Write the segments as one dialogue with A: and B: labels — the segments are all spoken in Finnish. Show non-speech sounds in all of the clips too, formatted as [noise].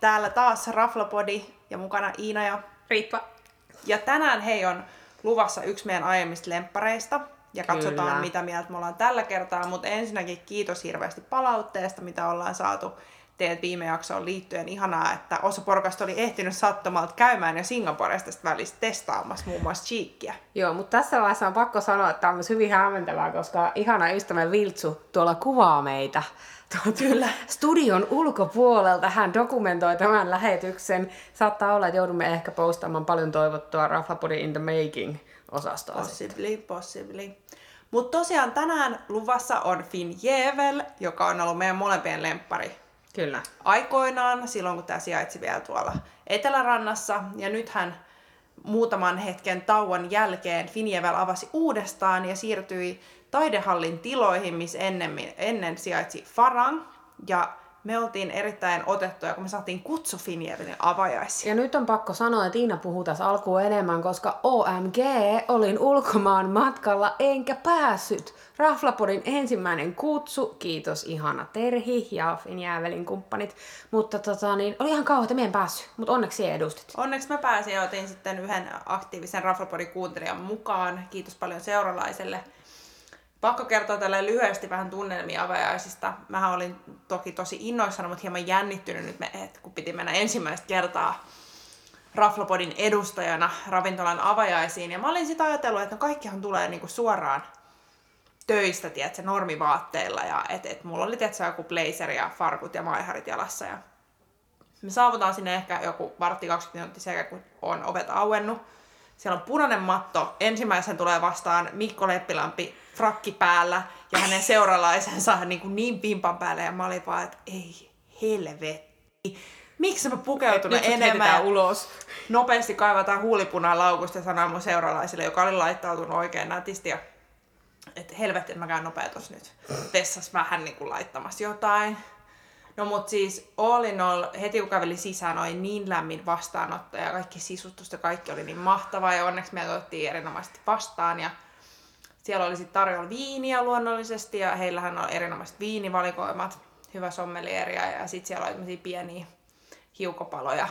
A: täällä taas Raflapodi ja mukana Iina ja
B: Riippa.
A: Ja tänään hei on luvassa yksi meidän aiemmista lemppareista. Ja katsotaan,
B: Kyllä.
A: mitä mieltä me ollaan tällä kertaa. Mutta ensinnäkin kiitos hirveästi palautteesta, mitä ollaan saatu teet viime jaksoon liittyen. Ihanaa, että osa porukasta oli ehtinyt sattumalta käymään jo Singaporesta tästä välistä testaamassa muun muassa cheekkiä.
B: Joo, mutta tässä vaiheessa on pakko sanoa, että tämä on myös hyvin hämmentävää, koska ihana ystävä Viltsu tuolla kuvaa meitä
A: Kyllä.
B: studion ulkopuolelta. Hän dokumentoi tämän lähetyksen. Saattaa olla, että joudumme ehkä postaamaan paljon toivottua Raflapodi in the making osastoa. sitten.
A: Possibly, possibly. Mutta tosiaan tänään luvassa on Finn Jevel, joka on ollut meidän molempien lemppari
B: Kyllä.
A: aikoinaan, silloin kun tämä sijaitsi vielä tuolla Etelärannassa. Ja nythän muutaman hetken tauon jälkeen Finjevel avasi uudestaan ja siirtyi taidehallin tiloihin, missä ennen, ennen sijaitsi Farang. Ja me oltiin erittäin otettuja, kun me saatiin kutsu Finjevelin avajaisiin.
B: Ja nyt on pakko sanoa, että Iina puhuu tässä alkuun enemmän, koska OMG olin ulkomaan matkalla enkä päässyt. Raflapodin ensimmäinen kutsu, kiitos ihana Terhi ja Finjäävelin kumppanit. Mutta tota, niin, oli ihan kauhean, että me en päässyt, mutta onneksi edustit.
A: Onneksi mä pääsin ja otin sitten yhden aktiivisen Raflapodin kuuntelijan mukaan. Kiitos paljon seuralaiselle. Pakko kertoa tällä lyhyesti vähän tunnelmia avajaisista. Mähän olin toki tosi innoissani, mutta hieman jännittynyt nyt, me- et kun piti mennä ensimmäistä kertaa Raflapodin edustajana ravintolan avajaisiin. Ja mä olin sitä ajatellut, että no kaikkihan tulee niinku suoraan töistä, tiedätkö, normivaatteilla. Ja et, et mulla oli, tiedätkö, joku blazer ja farkut ja maiharit jalassa. Ja me saavutaan sinne ehkä joku vartti 20 minuuttia sekä kun on ovet auennut. Siellä on punainen matto. Ensimmäisen tulee vastaan Mikko Leppilampi frakki päällä ja hänen seuralaisensa [laughs] niin, kuin niin pimpan päälle. Ja mä olin vaan, että ei helvetti. Miksi mä pukeutunut
B: Nyt sut
A: enemmän?
B: ulos.
A: Nopeasti kaivataan huulipunaa laukusta ja sanoin mun seuralaisille, joka oli laittautunut oikein nätisti. Ja, että helvetti, että mä käyn nopea tossa nyt vessassa vähän niin kuin laittamassa jotain. No mut siis all in all, heti kun käveli sisään, oli niin lämmin vastaanotto ja kaikki sisustus ja kaikki oli niin mahtavaa ja onneksi meidät otettiin erinomaisesti vastaan ja siellä oli sitten tarjolla viiniä luonnollisesti ja heillähän on erinomaiset viinivalikoimat, hyvä sommelieri ja, sitten siellä oli pieniä hiukopaloja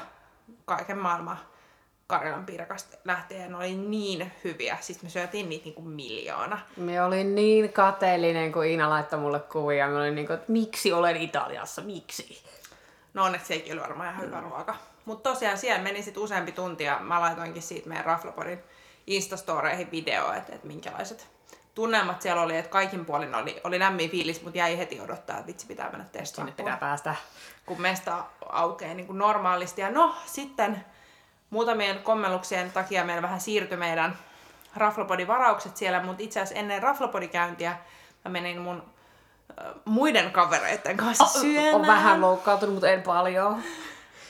A: kaiken maailman Karjalan piirakasta lähtien. Ne oli niin hyviä, siis me syötiin niitä niinku miljoona.
B: Me olin niin kateellinen, kun Iina laittoi mulle kuvia. Mä olin niin kuin, että miksi olen Italiassa, miksi?
A: No onneksi sekin oli varmaan ihan hyvä ruoka. Mutta tosiaan siellä meni sitten useampi tunti ja mä laitoinkin siitä meidän Raflapodin Instastoreihin video, että, että minkälaiset tunnelmat siellä oli, että kaikin puolin oli, oli lämmin fiilis, mutta jäi heti odottaa, että vitsi pitää mennä
B: Sinne
A: testaamaan,
B: pitää päästä.
A: kun mesta aukeaa niin kuin normaalisti. Ja no, sitten muutamien kommelluksien takia meillä vähän siirtyi meidän Raflapodin varaukset siellä, mutta itse asiassa ennen Raflapodikäyntiä mä menin mun äh, muiden kavereiden kanssa syömään.
B: On vähän loukkaantunut, mutta en paljon.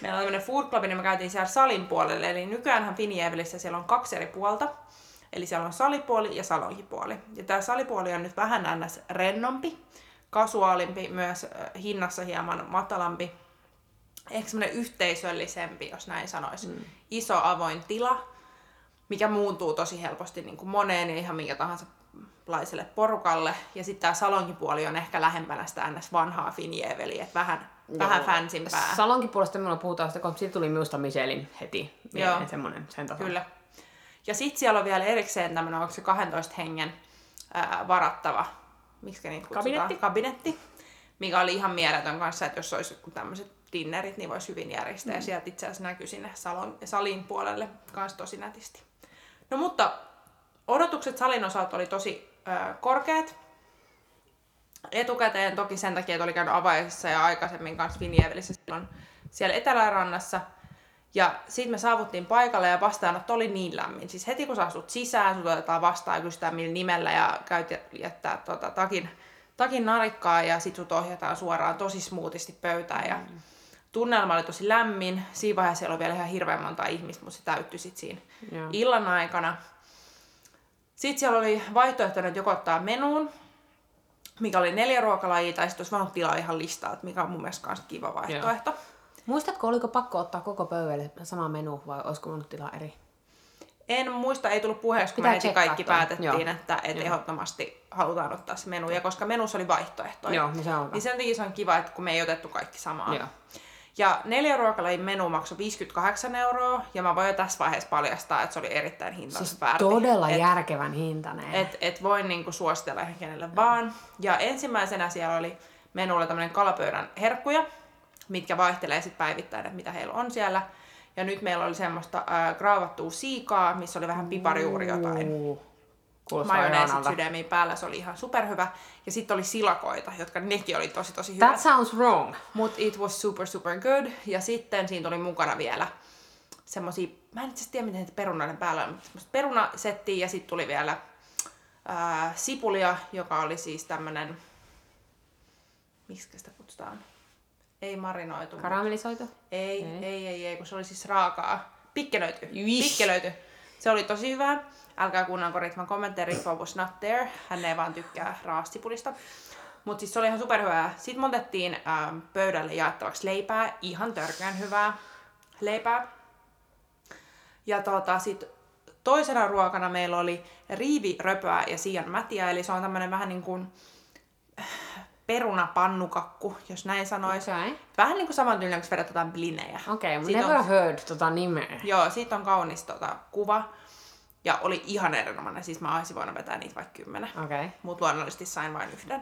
A: Meillä on tämmöinen food club, niin me käytiin siellä salin puolelle. Eli nykyäänhän Finjevelissä siellä on kaksi eri puolta. Eli siellä on salipuoli ja salonkipuoli. Ja tämä salipuoli on nyt vähän ns. rennompi, kasuaalimpi, myös hinnassa hieman matalampi. Ehkä semmoinen yhteisöllisempi, jos näin sanoisi. Mm. Iso avoin tila, mikä muuntuu tosi helposti niin kuin moneen ja ihan minkä tahansa laiselle porukalle. Ja sitten tämä salonkipuoli on ehkä lähempänä sitä ns. vanhaa Finjeveliä, että vähän, vähän fansimpää.
B: Salonkin puolesta minulla puhutaan sitä, kun siitä tuli minusta Michelin heti.
A: Joo.
B: Joo. Semmoinen sen tason.
A: Kyllä. Ja sitten siellä on vielä erikseen tämmöinen, onko se 12 hengen ää, varattava, miksi niitä kutsutaan?
B: Kabinetti.
A: Kabinetti. Mikä oli ihan mieletön kanssa, että jos olisi tämmöiset dinnerit, niin voisi hyvin järjestää. Mm. Ja sieltä itse asiassa näkyy sinne salon, salin puolelle kanssa tosi nätisti. No mutta odotukset salin osalta oli tosi ää, korkeat. Etukäteen toki sen takia, että oli käynyt avajaisissa ja aikaisemmin kanssa Finjevelissä silloin siellä Etelärannassa. Ja sitten me saavuttiin paikalle ja vastaanotto oli niin lämmin. Siis heti kun sä asut sisään, sut otetaan vastaan ja kysytään millä nimellä ja käyt jä- jättää tota, takin, takin narikkaa ja sit sut ohjataan suoraan tosi smoothisti pöytään. Ja tunnelma oli tosi lämmin. Siinä vaiheessa siellä oli vielä ihan hirveän monta ihmistä, mutta se täyttyi sit siinä
B: Joo.
A: illan aikana. Sitten siellä oli vaihtoehtoinen, että joko ottaa menuun, mikä oli neljä ruokalajia, tai sitten olisi voinut tilaa ihan listaa, että mikä on mun mielestä myös kiva vaihtoehto.
B: Muistatko, oliko pakko ottaa koko pöydälle sama menu vai olisiko minun tilaa eri?
A: En muista, ei tullut puheeksi, kun
B: Pitää
A: me heti kaikki
B: toi.
A: päätettiin,
B: Joo.
A: että et
B: Joo.
A: ehdottomasti halutaan ottaa se menu. Ja koska menussa oli vaihtoehtoja,
B: Joo, niin se on
A: niin sen takia se on kiva, että kun me ei otettu kaikki samaa.
B: Joo.
A: Ja neljä ruokalajin menu maksoi 58 euroa, ja mä voin jo tässä vaiheessa paljastaa, että se oli erittäin hintansa
B: Siis
A: väärti.
B: todella
A: Et-
B: järkevän hintainen.
A: et, et voin niinku suositella ihan kenelle vaan. Ja ensimmäisenä siellä oli menulla tämmöinen kalapöydän herkkuja, mitkä vaihtelee sitten päivittäin, että mitä heillä on siellä. Ja nyt meillä oli semmoista äh, graavattua siikaa, missä oli vähän piparijuuri jotain.
B: Uu, Kuulostaa
A: Majoneesit sydämiin päällä, se oli ihan superhyvä. Ja sitten oli silakoita, jotka nekin oli tosi tosi hyvät.
B: That sounds wrong.
A: Mut it was super super good. Ja sitten siinä oli mukana vielä semmosia, mä en itse tiedä miten niitä perunoiden päällä on, mutta perunasettiä ja sitten tuli vielä ää, sipulia, joka oli siis tämmönen, miksi sitä kutsutaan? Ei marinoitu.
B: Karamellisoitu?
A: ei, ei, ei, ei, ei, kun se oli siis raakaa. Pikkelöity. Pikkelöity. Se oli tosi hyvä. Älkää kuunnelko Ritman kommentteja, Ritva was not there. Hän ei vaan tykkää raastipulista. Mutta siis se oli ihan superhyvää. Sitten me otettiin ähm, pöydälle jaettavaksi leipää. Ihan törkeän hyvää leipää. Ja tota, sit toisena ruokana meillä oli riiviröpöä ja siian mätiä. Eli se on tämmönen vähän niin kuin perunapannukakku, jos näin sanoisi.
B: Okei.
A: Vähän niin kuin saman tyylinen, kun verrataan blinejä.
B: Okei, okay, never
A: on-
B: heard tota nimeä.
A: Joo, siitä on kaunis tota, kuva. Ja oli ihan erinomainen, siis mä olisin voinut vetää niitä vaikka kymmenen.
B: Okay.
A: Mutta luonnollisesti sain vain yhden.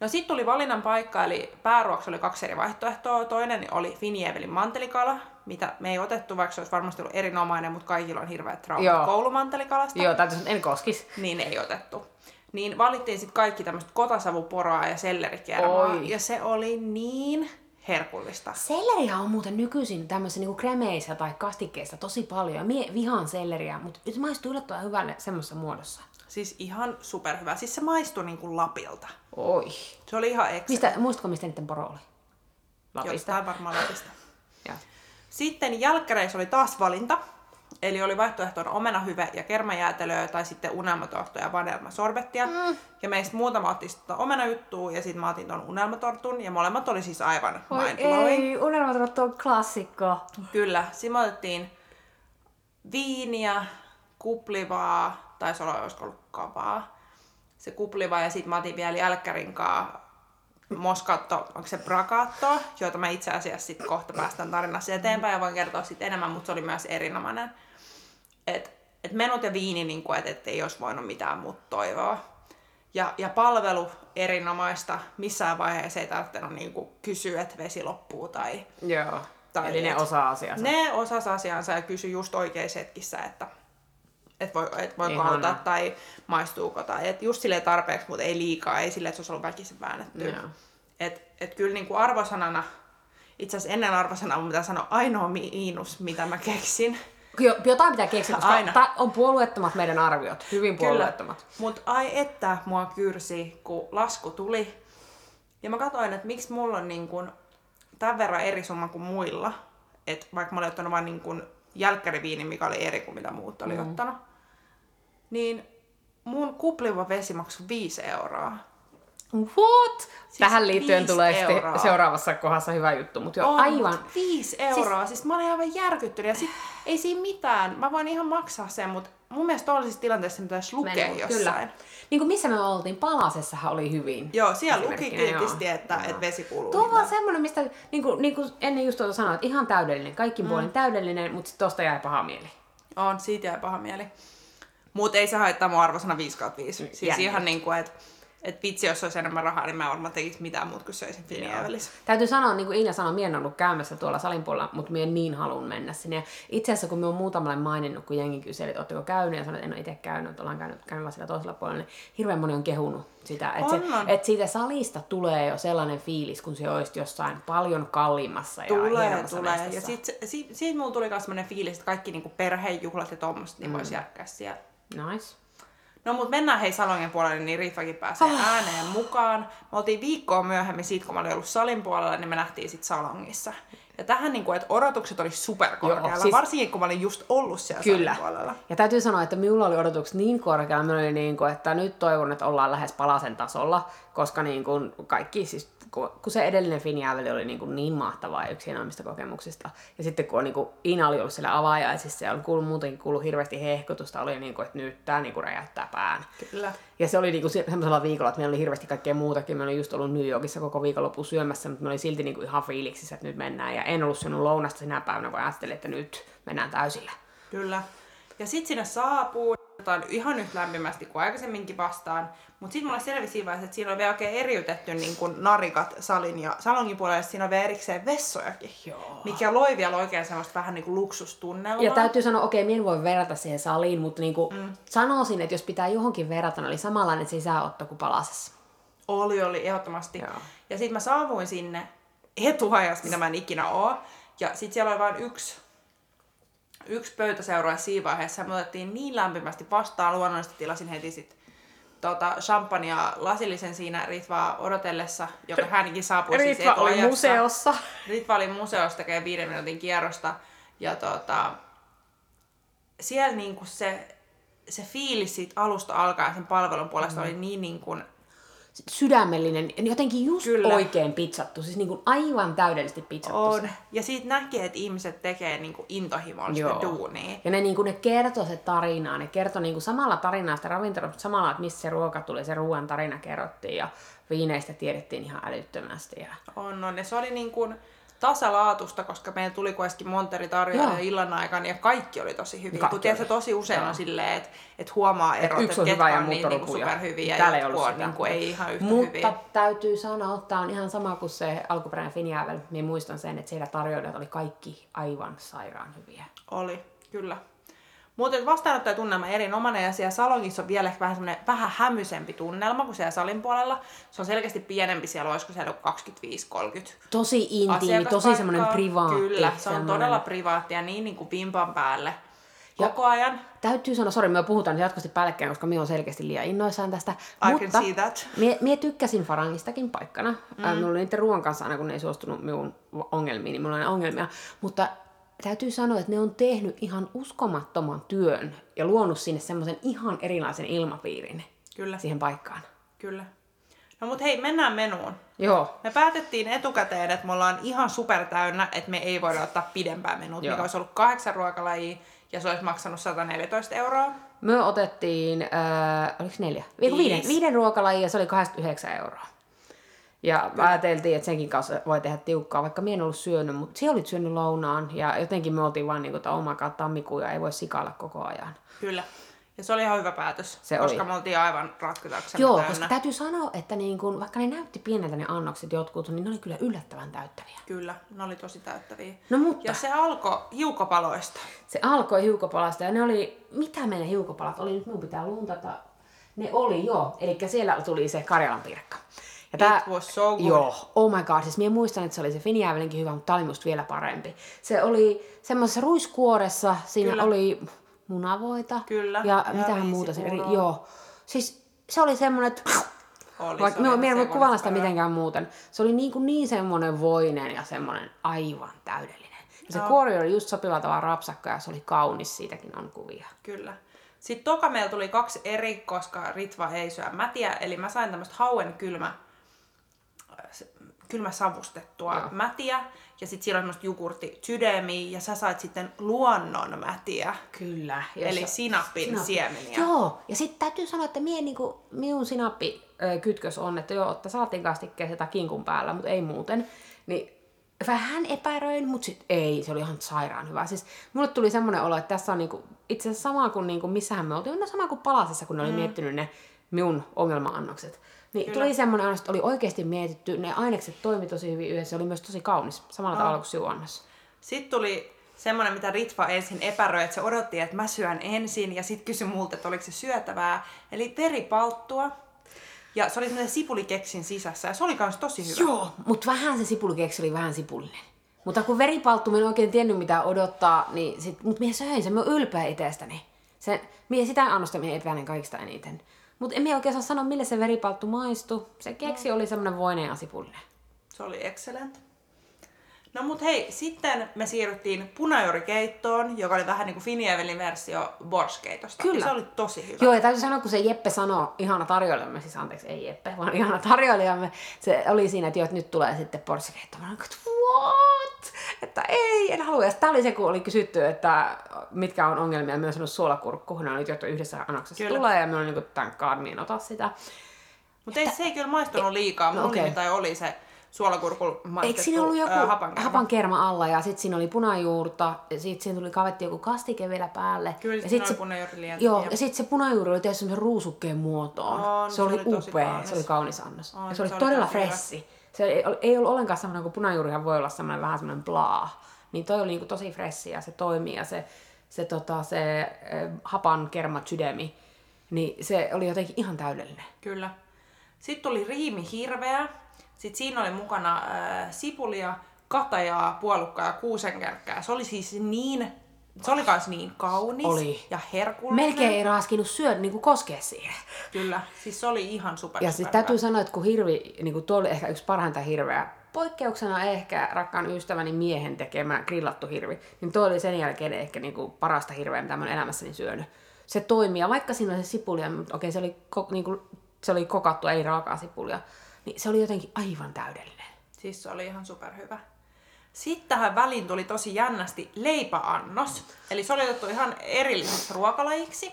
A: No sitten tuli valinnan paikka, eli pääruoksi oli kaksi eri vaihtoehtoa. Toinen oli Finievelin mantelikala, mitä me ei otettu, vaikka se olisi varmasti ollut erinomainen, mutta kaikilla on hirveät traumat
B: Joo.
A: koulumantelikalasta.
B: Joo, täytyy en koskis.
A: Niin ei otettu. Niin valittiin sitten kaikki tämmöistä kotasavuporoa ja sellerikermaa.
B: Oi.
A: Ja se oli niin herkullista.
B: Selleriä on muuten nykyisin tämmöisissä niinku kremeissä tai kastikkeissa tosi paljon. Mie vihaan selleriä, mutta nyt maistuu yllättävän hyvälle semmoisessa muodossa.
A: Siis ihan superhyvä. Siis se maistui niin kuin Lapilta.
B: Oi.
A: Se oli ihan excellent.
B: Mistä, muistatko, mistä niiden poro oli? Lapista.
A: Jostain varmaan Lapista.
B: Joo.
A: Sitten jälkkäreissä oli taas valinta. Eli oli vaihtoehtona omenahyve ja kermajäätelöä tai sitten unelmatorttu ja vanelmasorbettia. Mm. Ja meistä muutama otti sitä omenajuttua ja sitten mä otin ton unelmatortun ja molemmat oli siis aivan
B: Oi ei, unelmatrottu on klassikko.
A: Kyllä, siinä me otettiin viiniä, kuplivaa, taisi olla olisiko ollut kavaa. Se kupliva ja sitten mä otin vielä jälkkärinkaa Moscato, onko se Bragato, joita mä itse asiassa sitten kohta päästään tarinassa eteenpäin ja voin kertoa sitten enemmän, mutta se oli myös erinomainen. Et, et menut ja viini, niin kuin, et, et ei olisi voinut mitään muuta toivoa. Ja, ja palvelu erinomaista, missään vaiheessa ei tarvinnut niin kuin, kysyä, että vesi loppuu tai
B: Joo.
A: Tai
B: Eli ne
A: et-
B: osaa asiansa.
A: ne osas asiansa ja kysy just oikeissa hetkissä, että et voi, et
B: Ihanaa.
A: auttaa tai maistuuko. Tai, et just silleen tarpeeksi, mutta ei liikaa, ei silleen, että se olisi ollut väkisin väännetty.
B: Joo.
A: Et, et kyllä niin kuin arvosanana, itse asiassa ennen arvosanaa mun pitää sanoa ainoa miinus, mitä mä keksin.
B: Jo, jotain pitää keksiä, koska
A: Aina.
B: ta- on puolueettomat meidän arviot. Hyvin puolueettomat.
A: Mutta ai että mua kyrsi, kun lasku tuli. Ja mä katsoin, että miksi mulla on niin kun tämän verran eri summa kuin muilla. Et vaikka mä olin ottanut vain niin jälkkäriviini, mikä oli eri kuin mitä muut oli mm. ottanut. Niin mun kupliva vesi maksoi 5 euroa.
B: What?
A: Siis
B: Tähän liittyen
A: viisi
B: tulee sitten seuraavassa kohdassa hyvä juttu, mutta jo
A: On,
B: aivan.
A: mut 5 euroa. Siis... siis mä olin aivan järkyttynyt. Ja sit ei siinä mitään. Mä voin ihan maksaa sen, mutta mun mielestä tuollaisissa tilanteissa pitäisi lukea
B: Menu,
A: jossain.
B: Kyllä. Niin kuin missä me oltiin, Palasessahan oli hyvin.
A: Joo, siellä luki kiltisti, että, että vesi kuuluu
B: Tuo on vaan semmoinen, mistä niin kuin, niin kuin ennen just tuota sanoit, ihan täydellinen, kaikki puolin täydellinen, mutta sitten tosta jäi paha mieli.
A: On, siitä jäi paha mieli. Mutta ei se haittaa mun arvosana 5 kautta 5. Siis
B: Jännä.
A: ihan niin kuin, että et vitsi, jos olisi enemmän rahaa, niin mä en varmaan tekisi mitään muuta kuin söisin Finievälissä.
B: Täytyy sanoa, niin kuin Iina sanoi, minä en ollut käymässä tuolla salin puolella, mutta minä niin haluan mennä sinne. Ja itse asiassa kun minä olen muutamalle maininnut, kun jengi kyseli, että oletteko käynyt, ja sanoin, että en ole itse käynyt, että ollaan käynyt, käynyt vaan sillä toisella puolella, niin hirveän moni on kehunut sitä. Että, se, että siitä salista tulee jo sellainen fiilis, kun se olisi jossain paljon kalliimmassa ja
A: Tulee, tulee. Ja
B: mestassa.
A: sit, se- si, siitä mulla tuli myös sellainen fiilis, että kaikki niinku perhejuhlat ja tommoset, niin
B: Mm.
A: voisi järkkää siellä.
B: Nice.
A: No mut mennään hei Salongen puolelle, niin Ritvakin pääsee
B: Ah.
A: ääneen mukaan. Me oltiin viikkoa myöhemmin siitä, kun mä olin ollut salin puolella, niin me nähtiin sit Salongissa. Ja tähän niinku, että odotukset oli superkorkealla,
B: Joo,
A: siis... varsinkin kun mä olin just ollut siellä
B: Kyllä.
A: salin puolella.
B: Ja täytyy sanoa, että minulla oli odotukset niin korkealla, minulla oli niin kuin, että nyt toivon, että ollaan lähes palasen tasolla, koska niin kuin kaikki, siis kun kun se edellinen Finjääveli oli niin, kuin niin mahtavaa yksi hienoimmista kokemuksista. Ja sitten kun on niin kuin, Iina oli ollut siellä avaajaisissa ja oli kuullut muutenkin kuullut hirveästi hehkutusta, oli niin kuin, että nyt tämä niin kuin räjäyttää pään.
A: Kyllä.
B: Ja se oli niinku se- semmoisella viikolla, että meillä oli hirveästi kaikkea muutakin. Me oli just ollut New Yorkissa koko viikonloppu syömässä, mutta me oli silti niinku ihan fiiliksissä, että nyt mennään. Ja ja en ollut syönyt lounasta sinä päivänä, kun ajattelin, että nyt mennään täysillä.
A: Kyllä. Ja sitten sinne saapuu, otetaan ihan yhtä lämpimästi kuin aikaisemminkin vastaan. Mutta sitten mulle selvisi siinä vaiheessa, että siinä on vielä oikein eriytetty niin kun narikat salin ja salongin puolella, ja siinä on vielä erikseen vessojakin.
B: Joo.
A: Mikä loi vielä oikein semmoista vähän niin kuin luksustunnelmaa.
B: Ja täytyy sanoa, okei, minä en voi verrata siihen saliin, mutta niinku mm. sanoisin, että jos pitää johonkin verrata, niin oli samanlainen sisäotto kuin palasessa.
A: Oli, oli, ehdottomasti.
B: Joo.
A: Ja sitten mä saavuin sinne etuajassa, mitä mä en ikinä oo. Ja sitten siellä oli vain yksi, yksi pöytäseuraaja siinä vaiheessa. Me otettiin niin lämpimästi vastaan. Luonnollisesti tilasin heti sit tota, champagnea lasillisen siinä Ritvaa odotellessa, joka hänkin saapui siis
B: Ritva oli
A: etuajassa.
B: museossa.
A: Ritva oli museossa tekee viiden minuutin kierrosta. Ja tota, siellä niinku se, se fiilis siitä alusta alkaen sen palvelun puolesta mm. oli niin, niin kuin,
B: Sydämellinen, jotenkin just
A: Kyllä.
B: Oikein pizzattu, siis niinku aivan täydellisesti pizzattu
A: on. Ja siitä näkee, että ihmiset tekee intohimolla sitä
B: Joo.
A: duunia.
B: Ja ne, niinku, ne kertoi se tarinaa, ne kertoi niinku samalla tarinaa sitä ravintolasta, mutta samalla, että missä se ruoka tuli, se ruoan tarina kerrottiin ja viineistä tiedettiin ihan älyttömästi. Ja...
A: On, on. Ja se oli niin kuin tasalaatusta, koska meillä tuli kuitenkin Monteri tarjoaja illan aikana ja kaikki oli tosi hyviä.
B: Kaikki
A: Kun tiedätkö, tosi usein
B: Joo.
A: on silleen, että et huomaa erot, että
B: hyvä
A: ketkä
B: ja
A: on niin,
B: on
A: niin
B: lukuja.
A: superhyviä
B: Täällä ei
A: jotkut
B: ollut
A: on
B: sitä.
A: niin kuin, ei ihan yhtä
B: Mutta
A: hyviä.
B: täytyy sanoa, että on ihan sama kuin se alkuperäinen Finjäävel. Minä muistan sen, että siellä tarjoilijat oli kaikki aivan sairaan hyviä.
A: Oli, kyllä. Mutta vastaanottajatunnelma erinomainen ja siellä salongissa on vielä ehkä vähän semmoinen vähän hämysempi tunnelma kuin siellä salin puolella. Se on selkeästi pienempi siellä, olisiko siellä 25-30
B: Tosi intiimi, tosi semmoinen privaatti.
A: Kyllä, se on todella privaatti ja niin, niin kuin vimpan päälle koko ajan.
B: Täytyy sanoa, sori, me puhutaan nyt jatkuvasti päällekkäin, koska minä olen selkeästi liian innoissaan tästä.
A: I
B: mutta
A: can see that.
B: Mie, mie tykkäsin Farangistakin paikkana. Mm. Äh, mulla oli niiden ruoan kanssa aina, kun ne ei suostunut minun ongelmiin, niin mulla oli ongelmia. Mutta täytyy sanoa, että ne on tehnyt ihan uskomattoman työn ja luonut sinne semmoisen ihan erilaisen ilmapiirin
A: Kyllä,
B: siihen paikkaan.
A: kyllä. No mut hei, mennään menuun.
B: Joo.
A: Me päätettiin etukäteen, että me ollaan ihan super täynnä, että me ei voida ottaa pidempää menuut,
B: Joo.
A: mikä olisi ollut kahdeksan ruokalajia ja se olisi maksanut 114 euroa.
B: Me otettiin, äh, oliko neljä? Viiden, viiden, viiden ruokalajia ja se oli 89 euroa. Ja Kyllä. ajateltiin, että senkin kanssa voi tehdä tiukkaa, vaikka minä en ollut syönyt, mutta siellä olit syönyt lounaan ja jotenkin me oltiin vaan niin kuin, oh my god, tammikuu ja ei voi sikailla koko ajan.
A: Kyllä. Ja se oli ihan hyvä päätös,
B: Se
A: koska
B: oli.
A: me oltiin aivan ratkotaksemme
B: Joo,
A: täynnä.
B: koska täytyy sanoa, että niin kuin, vaikka ne näytti pieneltä ne annokset jotkut, niin ne oli kyllä yllättävän täyttäviä.
A: Kyllä, ne oli tosi täyttäviä.
B: No mutta
A: Ja se alkoi hiukopaloista.
B: se alkoi hiukopalasta ja ne oli, mitä meidän hiukopalat oli, nyt minun pitää luntata. Ne oli joo, eli siellä tuli se Karjalan pirkka. Ja
A: It was so good.
B: Joo, oh my god, siis minä muistan, että se oli se Finjäävelinkin hyvä, mutta tämä oli musta vielä parempi. Se oli semmoisessa ruiskuoressa, siinä
A: Kyllä.
B: oli munavoita.
A: Kyllä,
B: Ja,
A: ja
B: mitähän muuta se joo. Siis se oli semmoinen, että
A: Oli,
B: vaikka
A: oli
B: minä en voi
A: se
B: kuvailla sitä mitenkään muuten. Se oli niin, kuin niin semmoinen voinen ja semmoinen aivan täydellinen. Ja se kuori oli just sopivalla tavalla rapsakka ja se oli kaunis, siitäkin on kuvia.
A: Kyllä. Sitten toka meillä tuli kaksi eri, koska Ritva ei syö mätiä, eli mä sain tämmöistä hauen kylmä, kylmä savustettua
B: Joo.
A: mätiä, ja sitten siellä on semmoista jogurtti sydämiä, ja sä sait sitten luonnon mätiä,
B: Kyllä.
A: eli sinappin
B: Sinappi.
A: siemeniä.
B: Joo, ja sitten täytyy sanoa, että mie, niinku, minun sinappi ö, kytkös on, että joo, ottaa salaatin kastikkeeseen tai kinkun päällä, mutta ei muuten. Niin vähän epäröin, mutta sitten ei, se oli ihan sairaan hyvä. Siis mulle tuli semmoinen olo, että tässä on niinku, itse asiassa sama kuin niinku, missähän me oltiin, no sama kuin Palasessa, kun ne oli miettinyt ne minun ongelma-annokset. Niin
A: Kyllä.
B: tuli semmoinen annos, että oli oikeasti mietitty, ne ainekset toimi tosi hyvin yhdessä, se oli myös tosi kaunis, samalla tavalla kuin siuannos.
A: Sitten tuli semmoinen, mitä Ritva ensin epäröi, että se odotti, että mä syön ensin, ja sitten kysyi multa, että oliko se syötävää. Eli teripalttua. Ja se oli semmoinen sipulikeksin sisässä, ja se oli myös tosi hyvä.
B: Joo, mutta vähän se sipulikeksi oli vähän sipullinen. Mutta kun veripalttu, minä en oikein tiennyt mitä odottaa, niin sit, mutta minä söin sen, minä olen ylpeä itsestäni. Se, minä sitä annosta minä epäilen kaikista eniten. Mutta en oikein saa sanoa, mille se veripalttu maistui. Se keksi oli semmoinen voinen ja sipullinen.
A: Se oli excellent. No mut hei, sitten me siirryttiin punajorikeittoon, joka oli vähän niin kuin Finievelin versio borskeitosta.
B: Kyllä.
A: Ja se oli tosi hyvä.
B: Joo, ja täytyy sanoa, kun se Jeppe sanoi, ihana tarjoilijamme, siis anteeksi, ei Jeppe, vaan ihana tarjoilijamme, se oli siinä, että, joo, että nyt tulee sitten porssikeitto. Mä että what? Että ei, en halua. Ja tämä oli se, kun oli kysytty, että mitkä on ongelmia. Myös sanonut suolakurkku, ne oli jo yhdessä annoksessa
A: Kyllä.
B: tulee, ja me olin niin tämän kaadmiin ota sitä.
A: Mutta ei, se ei kyllä maistunut liikaa. Mun
B: No okei.
A: nimittäin oli se suolakurkulla
B: Eikö
A: maistettu
B: siinä ollut joku hapankerma, hapankerma alla ja sitten siinä oli punajuurta ja sitten siinä tuli kavetti joku kastike vielä päälle.
A: Kyllä,
B: ja
A: sit
B: sit
A: siinä oli punajuurilientä,
B: Joo,
A: ja-
B: sitten se punajuuri oli tehty semmoisen ruusukkeen muotoon.
A: On,
B: se,
A: se
B: oli, upea, se oli kaunis annos.
A: On,
B: ja se oli
A: se oli
B: todella
A: tosi hyvä.
B: Se ei, ei ollut ollenkaan semmoinen, kun punajuurihan voi olla semmoinen vähän semmoinen blaa. Niin toi oli niinku tosi fressi ja se toimii ja se, se, tota, se hapan kerma sydämi, niin se oli jotenkin ihan täydellinen.
A: Kyllä. Sitten tuli riimi hirveä. Sitten siinä oli mukana äh, sipulia, katajaa, puolukkaa ja kuusenkärkkää. Se oli siis niin, se oli kans niin kaunis
B: Oli.
A: ja herkullinen.
B: Melkein ei raaskinut syödä niin kuin koskea siihen.
A: Kyllä. Siis se oli ihan super,
B: Ja sitten täytyy sanoa, että kun hirvi, niin kuin tuo oli ehkä yksi parhainta hirveä, poikkeuksena ehkä rakkaan ystäväni miehen tekemä grillattu hirvi, niin tuo oli sen jälkeen ehkä niin kuin parasta hirveä, mitä mä elämässäni syönyt. Se toimii, ja vaikka siinä oli se sipulia, mutta okei, se oli, ko, niin kuin, se oli kokattu, ei raakaa sipulia, niin se oli jotenkin aivan täydellinen.
A: Siis se oli ihan superhyvä. Sitten tähän väliin tuli tosi jännästi leipäannos. Eli se oli otettu ihan erilliseksi ruokalajiksi.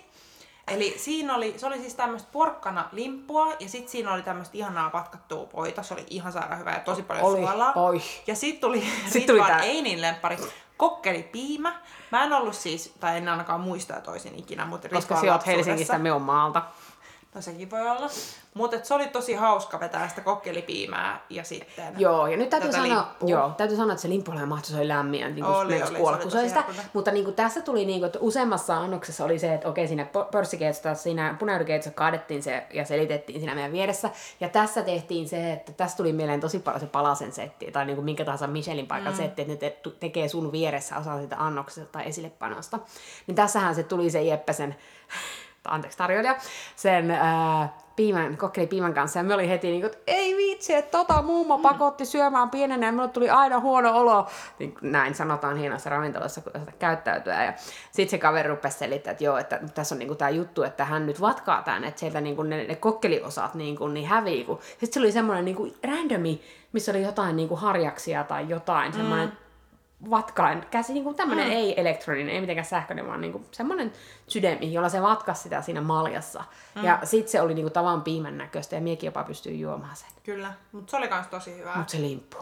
A: Eli siinä oli, se oli siis tämmöistä porkkana limppua ja sitten siinä oli tämmöistä ihanaa patkattua poita. Se oli ihan sairaan hyvä ja tosi paljon
B: Oli,
A: suolaa.
B: oi.
A: Ja sitten tuli, sit
B: tuli tää.
A: Einin lemppari, kokkelipiimä. Mä en ollut siis, tai en ainakaan muista että olisin ikinä, mutta
B: Koska sä oot Helsingistä, me on maalta.
A: No sekin voi olla. Mutta se oli tosi hauska vetää sitä kokkelipiimää ja sitten...
B: Joo, ja nyt täytyy sanoa,
A: limppua.
B: joo, täytyy sanoa, että se mahtoi, se oli lämmin, ja niin kuin
A: Oli, oli,
B: kuolla,
A: se oli
B: sitä. Mutta niin kuin tässä tuli, niin kuin, että useammassa annoksessa oli se, että okei, siinä pörssikeitsossa, siinä punajuurikeitsossa kaadettiin se ja selitettiin siinä meidän vieressä. Ja tässä tehtiin se, että tässä tuli mieleen tosi paljon se palasen setti, tai niin kuin minkä tahansa Michelin paikan mm. setti, että ne te- tekee sun vieressä osa sitä annoksesta tai esillepanosta. Niin tässähän se tuli se Jeppäsen anteeksi tarjoilija, sen ää, piimän, kokkelipiimän kanssa. Ja me oli heti niin kuin, että ei vitsi, että tota mummo pakotti syömään pienenä ja minulle tuli aina huono olo. Niin näin sanotaan hienossa ravintolassa, kun käyttäytyä. Ja sitten se kaveri rupesi selittämään, että joo, että tässä on niin tämä juttu, että hän nyt vatkaa tämän, että sieltä niin ne, ne kokkeliosat niin, kuin, niin hävii. Kun... Sitten se oli semmoinen niin randomi, missä oli jotain niin kuin harjaksia tai jotain, semmoinen mm vatkain käsi, niin kuin tämmöinen mm. ei elektroninen, ei mitenkään sähköinen, vaan niin kuin semmoinen sydämi, jolla se vatkasi sitä siinä maljassa. Mm. Ja sit se oli niin kuin tavan piimän näköistä ja miekin jopa pystyy juomaan sen.
A: Kyllä, mutta se oli kans tosi hyvä.
B: Mutta se limppu.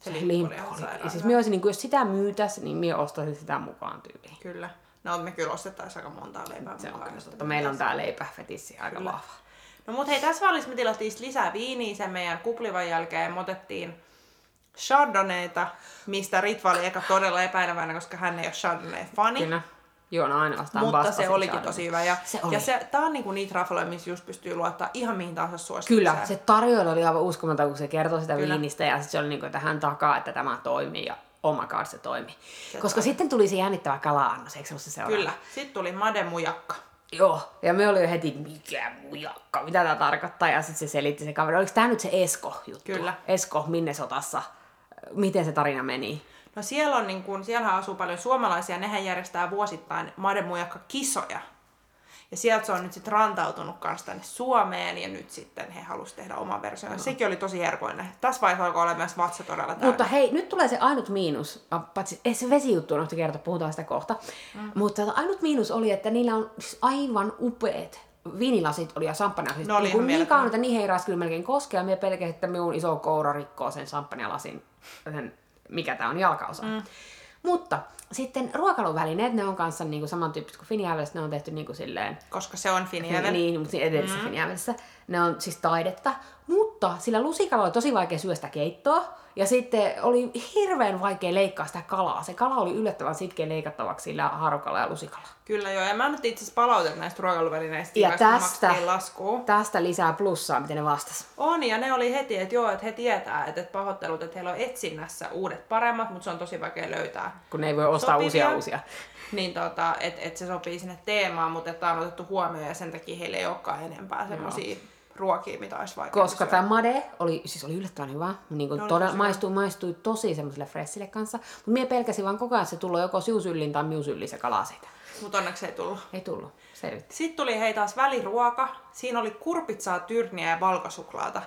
B: Se,
A: limppu
B: limppu
A: oli
B: Ja siis olisin, niin kuin, jos sitä myytäisi, niin minä ostaisin sitä mukaan tyyliin.
A: Kyllä. No me kyllä ostettaisiin aika montaa leipää
B: Se on
A: mukaan,
B: kyllä
A: että
B: totta. Meillä on tää leipäfetissi aika
A: Kyllä.
B: vahva.
A: No mut hei, tässä välissä me tilattiin lisää viiniä sen meidän kuplivan jälkeen. Me otettiin Chardonnayta, mistä Ritva oli eka todella epäileväinen, koska hän ei ole Chardonnay-fani.
B: Kyllä. Juon ainoastaan
A: Mutta se olikin
B: Chardonnay.
A: tosi hyvä. Ja,
B: Se oli.
A: ja se, tää on niinku niitä rafloja, missä just pystyy luottaa ihan mihin tahansa suositukseen.
B: Kyllä, se tarjoilu oli aivan uskomaton, kun se kertoi sitä
A: Kyllä.
B: viinistä ja sitten se oli niin kuin, että hän takaa, että tämä toimii ja oh my god, se toimii.
A: Se
B: Koska
A: toimii.
B: sitten tuli se jännittävä kala-annos, eikö se ollut se seuraava?
A: Kyllä. Sitten tuli Made Mujakka.
B: Joo, ja me oli jo heti, mikä mujakka, mitä tämä tarkoittaa, ja sitten se selitti se kaveri. Oliko tämä nyt se Esko-juttu?
A: Kyllä.
B: Esko Minnesotassa. Miten se tarina meni?
A: No siellä on niin kun, siellähän asuu paljon suomalaisia, nehän järjestää vuosittain Made Mujakka kisoja. Ja sieltä se on nyt sitten rantautunut kanssa tänne Suomeen ja nyt sitten he halusivat tehdä oman version. No. Sekin oli tosi herkoinen. Tässä vaiheessa alkoi olla myös vatsa todella täynnä.
B: Mutta hei, nyt tulee se ainut miinus, paitsi ei se vesijuttu on kertoa, puhutaan sitä kohta. Mm. Mutta ainut miinus oli, että niillä on siis aivan upeat viinilasit oli ja samppanjalasit.
A: Ne oli
B: niin,
A: ihan
B: niin kauan, että niihin ei kyllä melkein koskea. Minä pelkäsin, että minun iso koura rikkoo sen samppanjalasin, sen, mikä tämä on jalkaosa. Mm. Mutta sitten ruokailuvälineet, ne on kanssa niinku samantyyppiset kuin Finjävelessä, ne on tehty niinku silleen
A: Koska se on Finjävel.
B: niin, mutta siinä edellisessä mm. Finjävelissä. Ne on siis taidetta. Mutta sillä lusikalla oli tosi vaikea syödä sitä keittoa. Ja sitten oli hirveän vaikea leikkaa sitä kalaa. Se kala oli yllättävän sitkeä leikattavaksi sillä harukalla ja lusikalla.
A: Kyllä joo, ja mä annettiin itse asiassa palautetta näistä ruokailuvälineistä,
B: Ja tästä,
A: laskua.
B: tästä lisää plussaa, miten ne vastas.
A: On, ja ne oli heti, että joo, että he tietää, että, että pahoittelut, että heillä on etsinnässä uudet paremmat, mutta se on tosi vaikea löytää.
B: Kun ne ei voi ostaa
A: Sopivia.
B: uusia uusia.
A: Niin tota, että et se sopii sinne teemaan, mutta että on otettu huomioon ja sen takia heillä ei olekaan enempää semmosia ruokia, mitä olisi vaikea
B: Koska
A: syödä.
B: tämä made oli, siis oli yllättävän hyvä. Niin kuin
A: oli
B: todella,
A: tosi hyvä.
B: maistui, maistui tosi semmoiselle fressille kanssa. Mutta minä pelkäsin vaan koko ajan, että se tulee joko siusyllin tai miusyllin se kala siitä.
A: Mutta onneksi ei tullut.
B: Ei tullut. Selvitti.
A: Sitten tuli hei taas väliruoka. Siinä oli kurpitsaa, tyrniä ja valkosuklaata.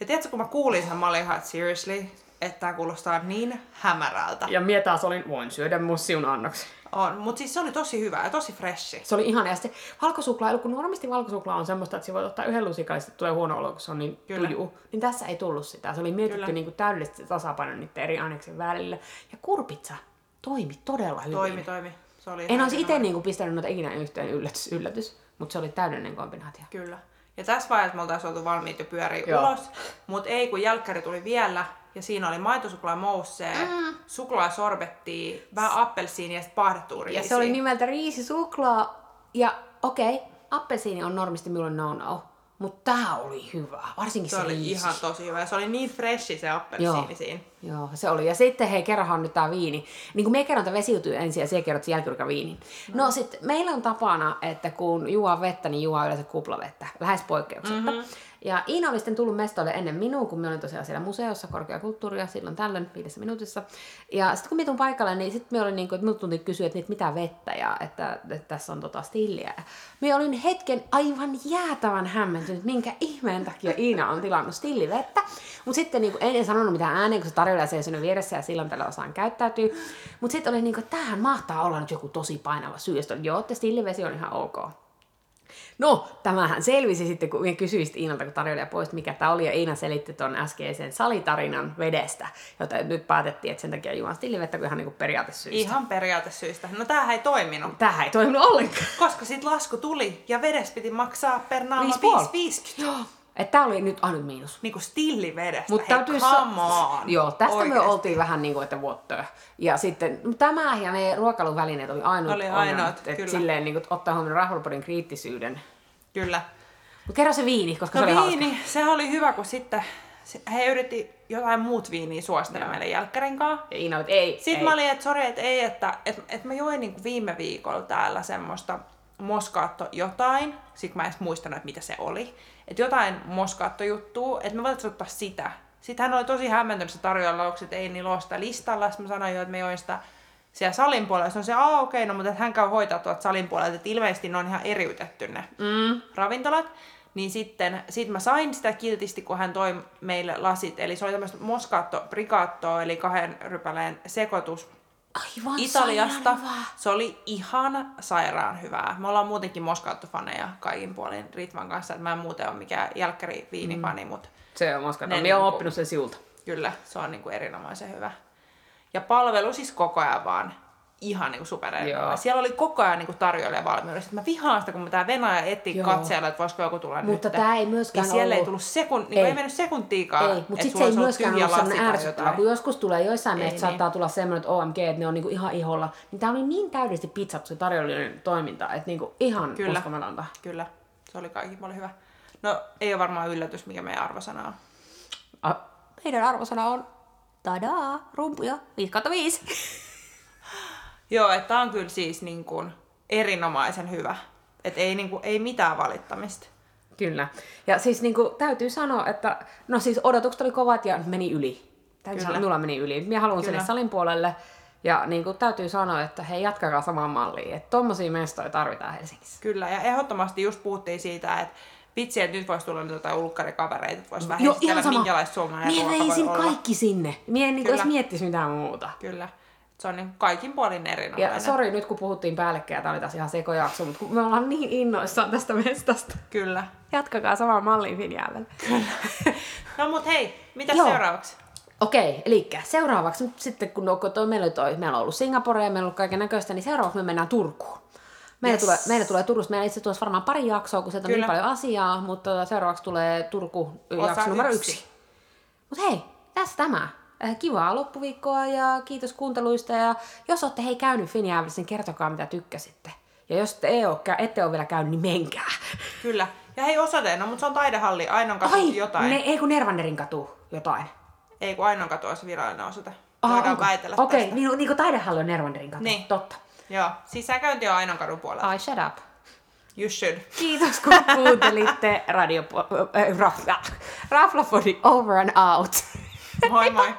A: Ja tiedätkö, kun mä kuulin sen, mä olin ihan, että seriously, että tämä kuulostaa niin hämärältä.
B: Ja minä taas olin, voin syödä mun siun annoksen.
A: On, mutta siis se oli tosi hyvä ja tosi freshi.
B: Se oli ihan, ja sitten valkosuklaa, kun normaalisti valkosuklaa on semmoista, että se voi ottaa yhden lusikan ja tulee huono olo, kun se on niin
A: Kyllä.
B: tuju. Niin tässä ei tullut sitä. Se oli mietitty
A: Kyllä.
B: niin kuin täydellisesti tasapaino niiden eri aineksen välillä. Ja kurpitsa toimi todella hyvin.
A: Toimi, toimi. Se oli
B: En olisi itse niin pistänyt noita ikinä yhteen yllätys, yllätys, mutta se oli täydellinen kombinaatio.
A: Kyllä. Ja tässä vaiheessa me oltaisiin oltu valmiit jo pyöriä
B: Joo.
A: ulos, mutta ei kun jälkkäri tuli vielä ja siinä oli maitosuklaa moussee, mm. Suklaa sorbettia, vähän appelsiinia ja sitten
B: Ja se oli nimeltä riisisuklaa. Ja okei, okay, appelsiini on normisti minulle no-no. Mutta tää oli hyvä. Varsinkin se,
A: se oli
B: riisi.
A: ihan tosi hyvä. Se oli niin freshi se appelsiini siinä.
B: Joo, se oli. Ja sitten hei, kerrohan nyt tää viini. Niin kuin me kerron, että vesiytyy ensin ja siellä kerrot sen jälkeen viinin. No, no sitten meillä on tapana, että kun juo vettä, niin juo yleensä kuplavettä. Lähes poikkeuksetta. Mm-hmm. Ja Iina oli sitten tullut mestoille ennen minua, kun me olin tosiaan siellä museossa korkeakulttuuria silloin tällöin viidessä minuutissa. Ja sitten kun me tulin paikalle, niin sitten me olin niin kuin, että kysyä, että mitä vettä ja että, että tässä on tota stilliä. Ja me olin hetken aivan jäätävän hämmentynyt, minkä ihmeen takia Iina on tilannut stillivettä. Mutta sitten niin kuin, en sanonut mitään ääneen, kun se tarjolla seisoi vieressä ja silloin tällä osaan käyttäytyy. Mutta sitten oli niin kuin, että tämähän mahtaa olla nyt joku tosi painava syy. Ja sitten joo, että stillivesi on ihan ok. No, tämähän selvisi sitten, kun sitten Iinalta, kun tarjoilija pois, mikä tämä oli, ja Iina selitti tuon äskeisen salitarinan vedestä, jota nyt päätettiin, että sen takia juon stillivettä, kun ihan niin kuin periaatesyistä.
A: Ihan periaatesyistä. No tämähän ei toiminut,
B: Tähän ei toiminut ollenkaan.
A: koska sitten lasku tuli ja vedes piti maksaa per naama
B: Viisi puoli.
A: 5,50.
B: Joo. Että tämä oli nyt ainut miinus.
A: Niinku stillivedestä.
B: Mutta
A: Hei,
B: täytyy
A: come on.
B: Joo, tästä
A: Oikeesti.
B: me oltiin vähän niin kuin, että what the. Ja sitten tämä ja ne ruokailuvälineet oli ainoat.
A: Oli
B: ongelmat,
A: ainoat,
B: että
A: kyllä.
B: Silleen niin kuin, ottaa huomioon rahvapodin kriittisyyden.
A: Kyllä.
B: Mutta kerro se viini, koska
A: No
B: se oli hauska.
A: viini, sehän oli hyvä, kun sitten se- he yritti jotain muut viiniä suostella meille jälkkärin kanssa.
B: Ja Iina että ei,
A: Sitten
B: ei.
A: mä olin, että sori, että ei, että et, et mä join niinku viime viikolla täällä semmoista moskaatto jotain. Sitten mä en edes muistanut, että mitä se oli. Että jotain moskaatto juttua, että me voitaisiin ottaa sitä. Sitten hän oli tosi hämmentynyt se tarjolla, että ei niillä ole sitä listalla. Sitten mä sanoin jo, että me join sitä siellä salin puolella. Sitten on se, aa okei, no mutta hän käy hoitaa tuolta salin puolelta, että ilmeisesti ne on ihan eriytetty ne
B: Mm.
A: ravintolat. Niin sitten sit mä sain sitä kiltisti, kun hän toi meille lasit. Eli se oli tämmöistä Moscato Brigatto, eli kahden rypäleen sekoitus
B: Aivan
A: Italiasta. Se oli ihan sairaan hyvää. Me ollaan muutenkin Moscato-faneja kaikin puolin Ritvan kanssa. Mä en muuten ole mikään jälkkäri viinifani, mm. mutta
B: Se on moskata.
A: Ne
B: Minä olen
A: niinku-
B: oppinut sen siulta.
A: kyllä se on niinku erinomaisen hyvä. Ja palvelu siis koko ajan vaan ihan niinku super. Siellä oli koko ajan niinku tarjoilija valmiudessa. Mä vihaan sitä, kun tää Venäjä etti
B: Joo.
A: katseella, että voisiko joku tulla
B: Mutta
A: nyt.
B: tää ei myöskään
A: ja siellä ei
B: ollut-
A: tullut sekun, niin
B: Ei.
A: ei mennyt sekuntiikaan.
B: Ei, mutta
A: että
B: sitten
A: sulla
B: se ei
A: olisi ollut
B: myöskään
A: tyhjä
B: ollut
A: tai
B: ärsyttävä,
A: jotain.
B: kun joskus tulee joissain
A: Ei
B: meistä
A: niin.
B: saattaa tulla semmoinen, että OMG, että ne on niinku ihan iholla. Niin tää oli niin täydellisesti pizzattu se tarjoilijoiden toiminta, että niinku ihan
A: Kyllä.
B: uskomatonta.
A: Kyllä, se oli kaikki paljon hyvä. No, ei ole varmaan yllätys, mikä meidän arvosana on.
B: Ah, meidän arvosana on tadaa, rumpuja, 5 5.
A: Joo, että on kyllä siis niin kuin erinomaisen hyvä. Et ei, niin kuin, ei mitään valittamista.
B: Kyllä. Ja siis niinku, täytyy sanoa, että no siis odotukset oli kovat ja meni yli. Täytyy
A: Kyllä.
B: sanoa, minulla meni yli. Minä haluan sinne salin puolelle. Ja niin kuin, täytyy sanoa, että hei, jatkakaa samaan malliin. Että tommosia mestoja tarvitaan Helsingissä.
A: Kyllä, ja ehdottomasti just puhuttiin siitä, että vitsi, että nyt voisi tulla nyt jotain ulkkarikavereita, että voisi vähän
B: Joo, ihan sama.
A: minkälaista suomalainen
B: Mie
A: ruoka voi olla.
B: kaikki sinne. Mie en niin edes miettisi mitään muuta.
A: Kyllä. Se on niin kaikin puolin erinomainen.
B: Ja sori nyt kun puhuttiin päällekkäin, tämä oli taas ihan sekojakso, mutta kun me ollaan niin innoissaan tästä mestasta.
A: Kyllä.
B: Jatkakaa samaan malliin Finjäävel. [laughs]
A: No mut hei, mitä
B: Joo.
A: seuraavaksi?
B: Okei, eli seuraavaksi nyt sitten, kun no, toi, meillä, toi, meillä on ollut Singapore ja meillä on ollut kaiken näköistä, niin seuraavaksi me mennään Turkuun. Meillä,
A: Yes.
B: tulee, meillä tulee Turusta, meillä itse tuossa varmaan pari jaksoa, kun sieltä on niin
A: Kyllä.
B: paljon asiaa, mutta tota, seuraavaksi tulee Turku
A: Osa
B: jakso numero
A: yksi.
B: yksi. Mutta hei, tässä tämä. Äh, Kivaa loppuviikkoa ja kiitos kuunteluista. Ja jos olette hei käynyt Finjäävelissä, niin kertokaa mitä tykkäsitte. Ja jos te ei ole, ette ole vielä käynyt, niin menkää.
A: Kyllä. Ja hei, osoite, no mutta se on taidehalli, Ainon katu
B: Ai,
A: jotain.
B: Ne, ei kun Nervanderin katu jotain.
A: Ei kun Ainon katu se virallinen osoite.
B: Ah,
A: Voidaan
B: onko?
A: väitellä
B: Okei,
A: tästä.
B: niin, niin kuin taidehalli on Nervanderin katu.
A: Niin.
B: Totta.
A: Joo, sisäänkäynti on Ainon kadun puolella.
B: Ai, shut up.
A: You should.
B: Kiitos kun [laughs] kuuntelitte radio... Äh, rafla, Raflapodi over and out.
A: Moi moi.